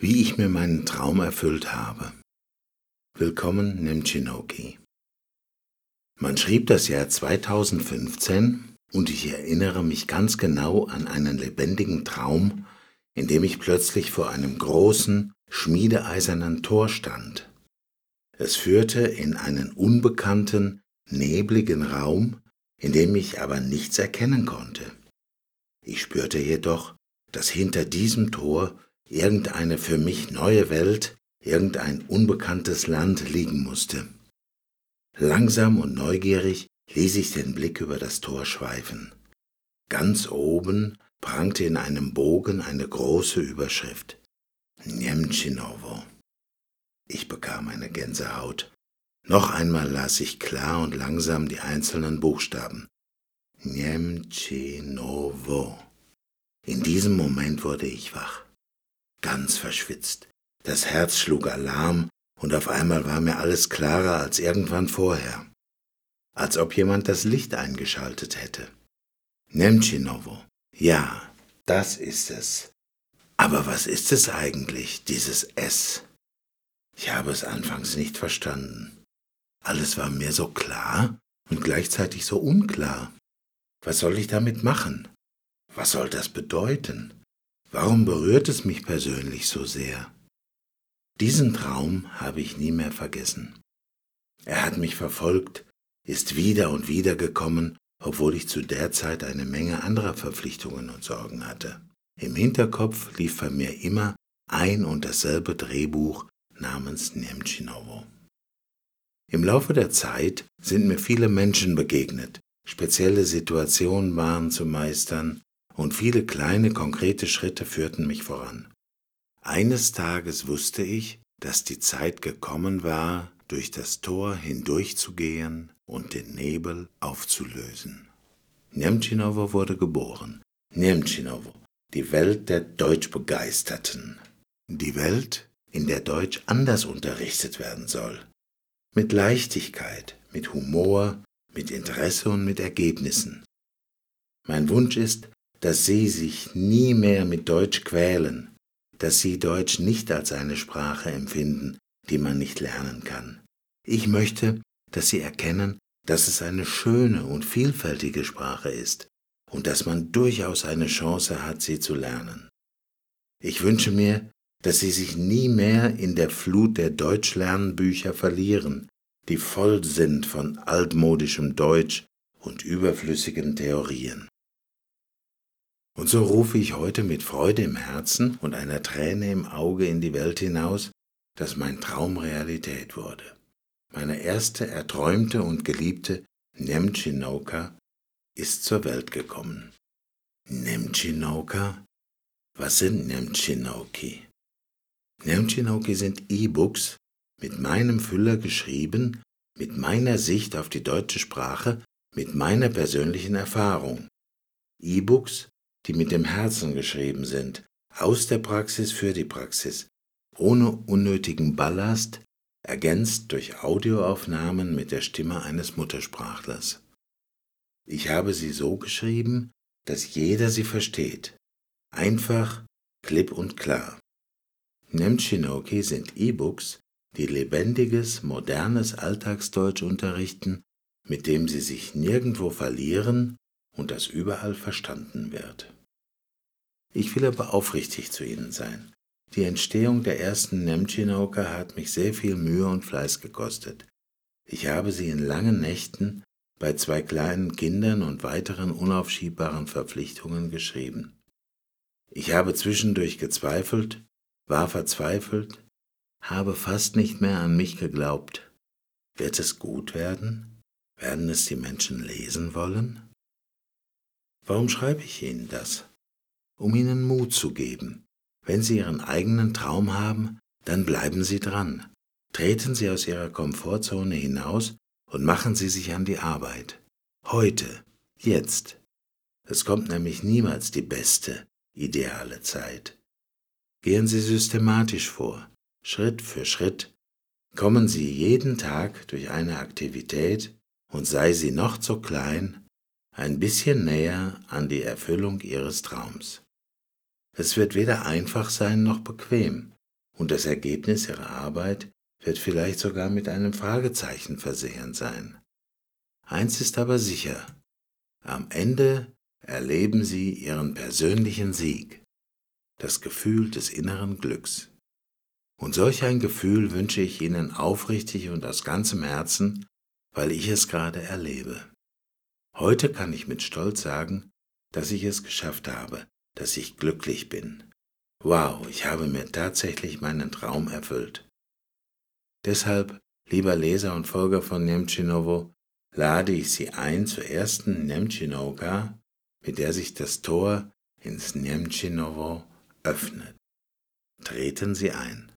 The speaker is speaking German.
wie ich mir meinen Traum erfüllt habe. Willkommen Nemchinoki. Man schrieb das Jahr 2015 und ich erinnere mich ganz genau an einen lebendigen Traum, in dem ich plötzlich vor einem großen, schmiedeeisernen Tor stand. Es führte in einen unbekannten, nebligen Raum, in dem ich aber nichts erkennen konnte. Ich spürte jedoch, dass hinter diesem Tor irgendeine für mich neue Welt, irgendein unbekanntes Land liegen musste. Langsam und neugierig ließ ich den Blick über das Tor schweifen. Ganz oben prangte in einem Bogen eine große Überschrift. Niemchinovo. Ich bekam eine Gänsehaut. Noch einmal las ich klar und langsam die einzelnen Buchstaben. Niemchinovo. In diesem Moment wurde ich wach, ganz verschwitzt. Das Herz schlug Alarm und auf einmal war mir alles klarer als irgendwann vorher, als ob jemand das Licht eingeschaltet hätte. Nemchinovo, ja, das ist es. Aber was ist es eigentlich, dieses S? Ich habe es anfangs nicht verstanden. Alles war mir so klar und gleichzeitig so unklar. Was soll ich damit machen? Was soll das bedeuten? Warum berührt es mich persönlich so sehr? Diesen Traum habe ich nie mehr vergessen. Er hat mich verfolgt, ist wieder und wieder gekommen, obwohl ich zu der Zeit eine Menge anderer Verpflichtungen und Sorgen hatte. Im Hinterkopf lief bei mir immer ein und dasselbe Drehbuch namens Nemchinovo. Im Laufe der Zeit sind mir viele Menschen begegnet, spezielle Situationen waren zu meistern und viele kleine konkrete Schritte führten mich voran. Eines Tages wusste ich, dass die Zeit gekommen war, durch das Tor hindurchzugehen und den Nebel aufzulösen. Nemchinowo wurde geboren. Nemchinowo, die Welt der Deutschbegeisterten. Die Welt, in der Deutsch anders unterrichtet werden soll. Mit Leichtigkeit, mit Humor, mit Interesse und mit Ergebnissen. Mein Wunsch ist, dass Sie sich nie mehr mit Deutsch quälen, dass sie Deutsch nicht als eine Sprache empfinden, die man nicht lernen kann. Ich möchte, dass sie erkennen, dass es eine schöne und vielfältige Sprache ist und dass man durchaus eine Chance hat, sie zu lernen. Ich wünsche mir, dass sie sich nie mehr in der Flut der Deutschlernbücher verlieren, die voll sind von altmodischem Deutsch und überflüssigen Theorien. Und so rufe ich heute mit Freude im Herzen und einer Träne im Auge in die Welt hinaus, dass mein Traum Realität wurde. Meine erste erträumte und geliebte Nemchinoka ist zur Welt gekommen. Nemchinoka? Was sind Nemchinoki? Nemchinoki sind E-Books mit meinem Füller geschrieben, mit meiner Sicht auf die deutsche Sprache, mit meiner persönlichen Erfahrung. E-Books, die mit dem Herzen geschrieben sind, aus der Praxis für die Praxis, ohne unnötigen Ballast, ergänzt durch Audioaufnahmen mit der Stimme eines Muttersprachlers. Ich habe sie so geschrieben, dass jeder sie versteht. Einfach, klipp und klar. Nemchinoki sind E-Books, die lebendiges, modernes Alltagsdeutsch unterrichten, mit dem sie sich nirgendwo verlieren und das überall verstanden wird. Ich will aber aufrichtig zu Ihnen sein. Die Entstehung der ersten Nemchinoka hat mich sehr viel Mühe und Fleiß gekostet. Ich habe sie in langen Nächten bei zwei kleinen Kindern und weiteren unaufschiebbaren Verpflichtungen geschrieben. Ich habe zwischendurch gezweifelt, war verzweifelt, habe fast nicht mehr an mich geglaubt. Wird es gut werden? Werden es die Menschen lesen wollen? Warum schreibe ich Ihnen das? Um Ihnen Mut zu geben. Wenn Sie Ihren eigenen Traum haben, dann bleiben Sie dran. Treten Sie aus Ihrer Komfortzone hinaus und machen Sie sich an die Arbeit. Heute, jetzt. Es kommt nämlich niemals die beste, ideale Zeit. Gehen Sie systematisch vor, Schritt für Schritt. Kommen Sie jeden Tag durch eine Aktivität und sei sie noch so klein, ein bisschen näher an die Erfüllung ihres Traums. Es wird weder einfach sein noch bequem, und das Ergebnis Ihrer Arbeit wird vielleicht sogar mit einem Fragezeichen versehen sein. Eins ist aber sicher, am Ende erleben Sie Ihren persönlichen Sieg, das Gefühl des inneren Glücks. Und solch ein Gefühl wünsche ich Ihnen aufrichtig und aus ganzem Herzen, weil ich es gerade erlebe. Heute kann ich mit Stolz sagen, dass ich es geschafft habe, dass ich glücklich bin. Wow, ich habe mir tatsächlich meinen Traum erfüllt. Deshalb, lieber Leser und Folger von Nemchinovo, lade ich Sie ein zur ersten Nemchinovka, mit der sich das Tor ins Nemchinovo öffnet. Treten Sie ein.